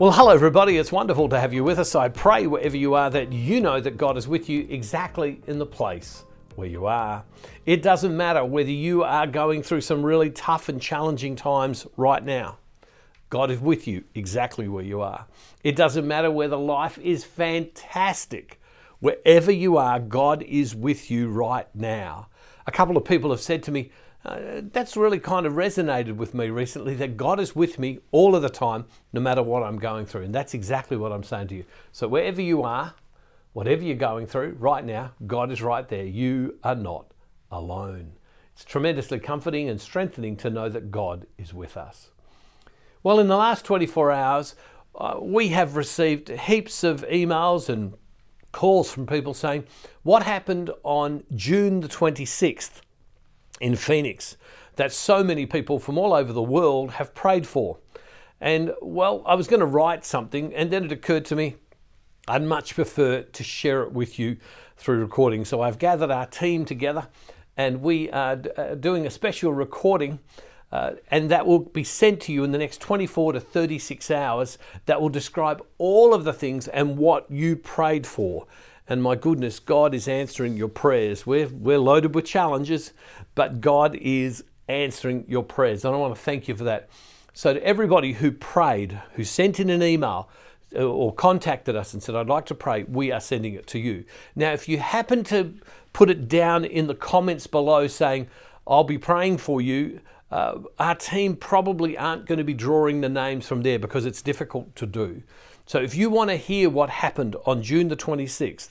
Well, hello, everybody. It's wonderful to have you with us. I pray wherever you are that you know that God is with you exactly in the place where you are. It doesn't matter whether you are going through some really tough and challenging times right now. God is with you exactly where you are. It doesn't matter whether life is fantastic. Wherever you are, God is with you right now. A couple of people have said to me, uh, that's really kind of resonated with me recently that God is with me all of the time, no matter what I'm going through. And that's exactly what I'm saying to you. So, wherever you are, whatever you're going through right now, God is right there. You are not alone. It's tremendously comforting and strengthening to know that God is with us. Well, in the last 24 hours, uh, we have received heaps of emails and calls from people saying, What happened on June the 26th? In Phoenix that so many people from all over the world have prayed for. And well, I was going to write something, and then it occurred to me I'd much prefer to share it with you through recording. So I've gathered our team together, and we are uh, doing a special recording. Uh, and that will be sent to you in the next 24 to 36 hours that will describe all of the things and what you prayed for. And my goodness, God is answering your prayers. We're, we're loaded with challenges, but God is answering your prayers. And I want to thank you for that. So, to everybody who prayed, who sent in an email, uh, or contacted us and said, I'd like to pray, we are sending it to you. Now, if you happen to put it down in the comments below saying, I'll be praying for you, uh, our team probably aren't going to be drawing the names from there because it's difficult to do. So if you want to hear what happened on June the 26th,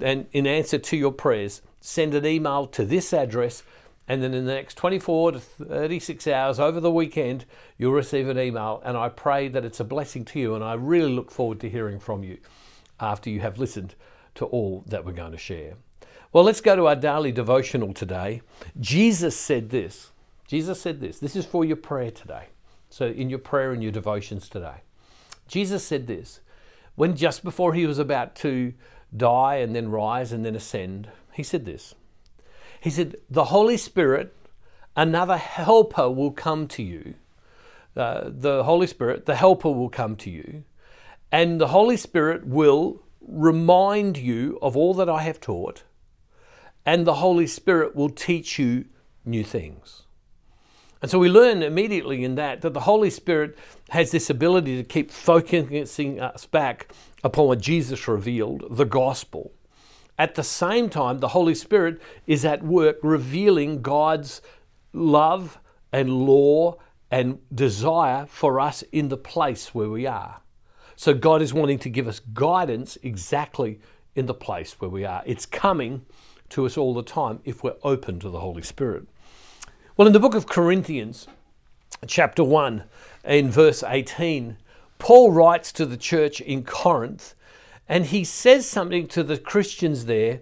and in answer to your prayers, send an email to this address, and then in the next 24 to 36 hours over the weekend, you'll receive an email. And I pray that it's a blessing to you, and I really look forward to hearing from you after you have listened to all that we're going to share. Well, let's go to our daily devotional today. Jesus said this. Jesus said this. This is for your prayer today. So, in your prayer and your devotions today. Jesus said this when just before he was about to die and then rise and then ascend, he said this. He said, The Holy Spirit, another helper will come to you. Uh, the Holy Spirit, the helper will come to you, and the Holy Spirit will remind you of all that I have taught, and the Holy Spirit will teach you new things. And so we learn immediately in that that the Holy Spirit has this ability to keep focusing us back upon what Jesus revealed, the gospel. At the same time, the Holy Spirit is at work revealing God's love and law and desire for us in the place where we are. So God is wanting to give us guidance exactly in the place where we are. It's coming to us all the time if we're open to the Holy Spirit. Well, in the book of Corinthians, chapter 1, in verse 18, Paul writes to the church in Corinth, and he says something to the Christians there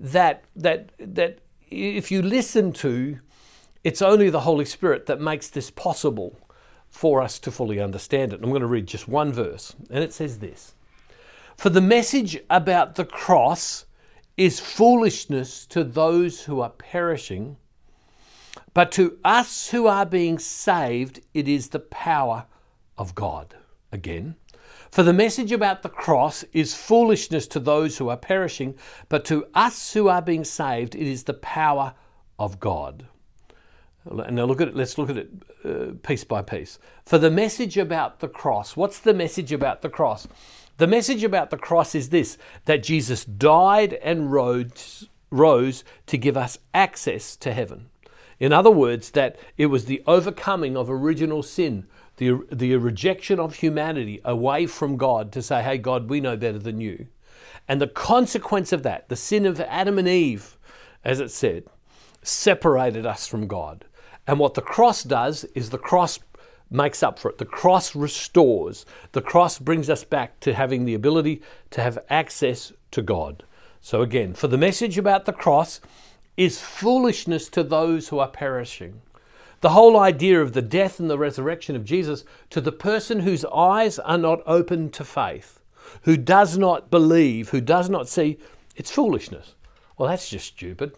that, that, that if you listen to, it's only the Holy Spirit that makes this possible for us to fully understand it. I'm going to read just one verse, and it says this For the message about the cross is foolishness to those who are perishing but to us who are being saved, it is the power of God. Again, for the message about the cross is foolishness to those who are perishing, but to us who are being saved, it is the power of God. Now look at it. Let's look at it uh, piece by piece. For the message about the cross, what's the message about the cross? The message about the cross is this: that Jesus died and rose, rose to give us access to heaven. In other words, that it was the overcoming of original sin, the, the rejection of humanity away from God to say, hey, God, we know better than you. And the consequence of that, the sin of Adam and Eve, as it said, separated us from God. And what the cross does is the cross makes up for it. The cross restores. The cross brings us back to having the ability to have access to God. So, again, for the message about the cross, is foolishness to those who are perishing. The whole idea of the death and the resurrection of Jesus to the person whose eyes are not open to faith, who does not believe, who does not see, it's foolishness. Well, that's just stupid,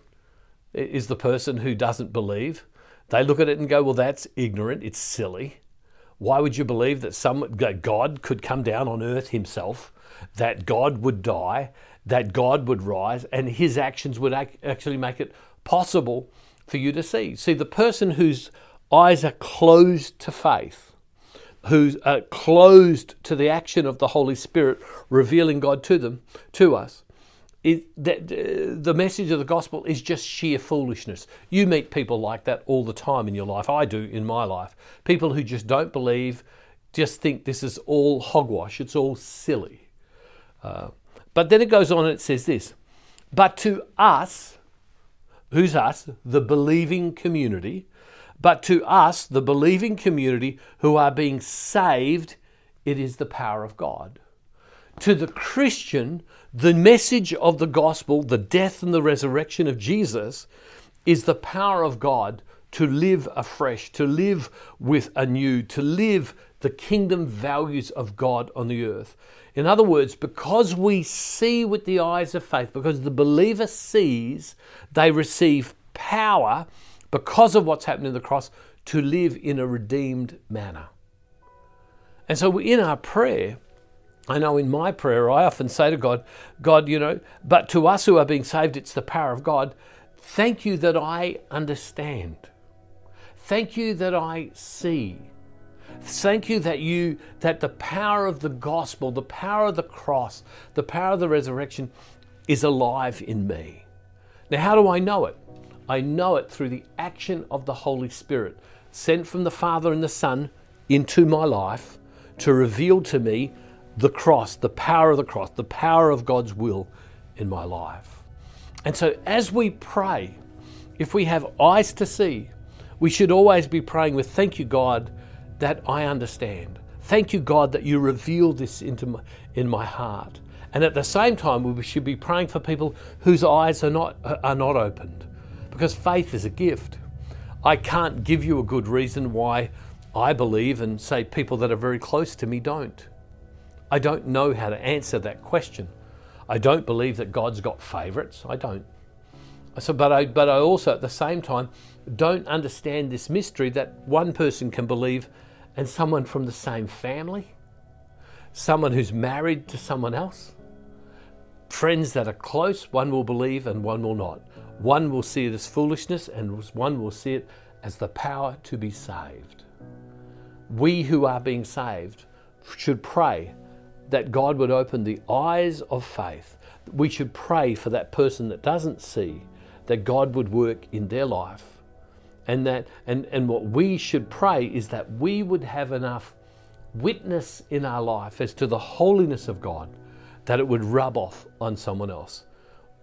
is the person who doesn't believe. They look at it and go, well, that's ignorant, it's silly. Why would you believe that some that God could come down on earth himself, that God would die, that God would rise, and his actions would actually make it possible for you to see? See, the person whose eyes are closed to faith, who's uh, closed to the action of the Holy Spirit revealing God to them, to us, it, that, uh, the message of the gospel is just sheer foolishness. You meet people like that all the time in your life. I do in my life. People who just don't believe, just think this is all hogwash, it's all silly. Uh, but then it goes on and it says this But to us, who's us? The believing community. But to us, the believing community who are being saved, it is the power of God. To the Christian, the message of the gospel, the death and the resurrection of Jesus, is the power of God to live afresh, to live with anew, to live the kingdom values of God on the earth. In other words, because we see with the eyes of faith, because the believer sees, they receive power because of what's happened in the cross to live in a redeemed manner. And so in our prayer, I know in my prayer, I often say to God, God, you know, but to us who are being saved, it's the power of God. Thank you that I understand. Thank you that I see. Thank you that you that the power of the gospel, the power of the cross, the power of the resurrection is alive in me. Now, how do I know it? I know it through the action of the Holy Spirit, sent from the Father and the Son into my life to reveal to me the cross, the power of the cross, the power of God's will in my life. And so, as we pray, if we have eyes to see, we should always be praying with, Thank you, God, that I understand. Thank you, God, that you reveal this into my, in my heart. And at the same time, we should be praying for people whose eyes are not, uh, are not opened. Because faith is a gift. I can't give you a good reason why I believe and say people that are very close to me don't. I don't know how to answer that question. I don't believe that God's got favorites. I don't. So, but I, but I also at the same time don't understand this mystery that one person can believe and someone from the same family, someone who's married to someone else, friends that are close, one will believe and one will not. One will see it as foolishness and one will see it as the power to be saved. We who are being saved should pray that God would open the eyes of faith. We should pray for that person that doesn't see, that God would work in their life. And that and, and what we should pray is that we would have enough witness in our life as to the holiness of God that it would rub off on someone else.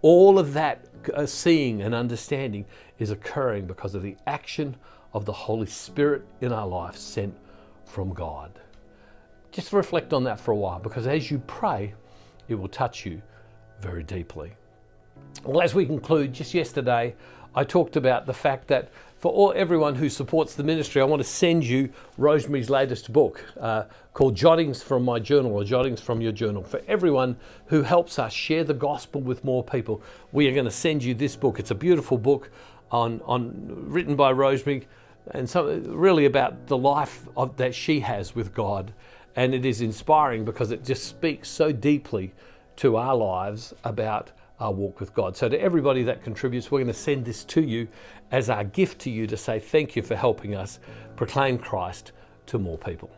All of that uh, seeing and understanding is occurring because of the action of the Holy Spirit in our life sent from God. Just reflect on that for a while because as you pray, it will touch you very deeply. Well, as we conclude, just yesterday I talked about the fact that for all everyone who supports the ministry, I want to send you Rosemary's latest book uh, called Jottings from My Journal or Jottings from Your Journal. For everyone who helps us share the gospel with more people, we are going to send you this book. It's a beautiful book on, on written by Rosemary and so really about the life of, that she has with God and it is inspiring because it just speaks so deeply to our lives about our walk with God. So, to everybody that contributes, we're going to send this to you as our gift to you to say thank you for helping us proclaim Christ to more people.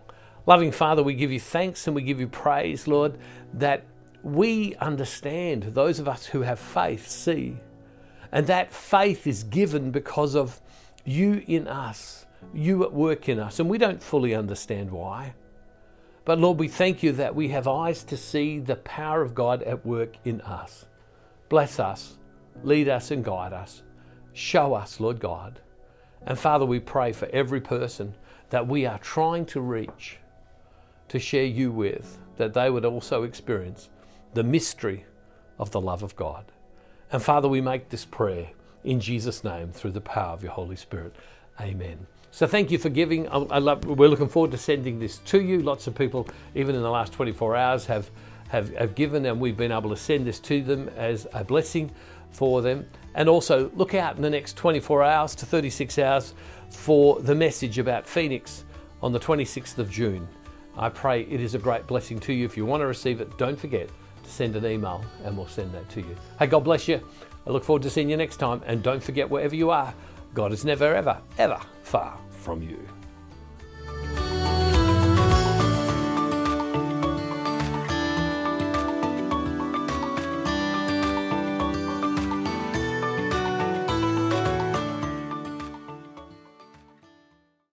Loving Father, we give you thanks and we give you praise, Lord, that we understand, those of us who have faith see, and that faith is given because of you in us, you at work in us, and we don't fully understand why. But Lord, we thank you that we have eyes to see the power of God at work in us. Bless us, lead us, and guide us. Show us, Lord God. And Father, we pray for every person that we are trying to reach, to share you with, that they would also experience the mystery of the love of God. And Father, we make this prayer in Jesus' name through the power of your Holy Spirit. Amen. So thank you for giving. I, love, we're looking forward to sending this to you. Lots of people, even in the last 24 hours, have, have, have given, and we've been able to send this to them as a blessing for them. And also, look out in the next 24 hours to 36 hours for the message about Phoenix on the 26th of June. I pray it is a great blessing to you. If you want to receive it, don't forget to send an email and we'll send that to you. Hey, God bless you. I look forward to seeing you next time. And don't forget, wherever you are, God is never, ever, ever far from you.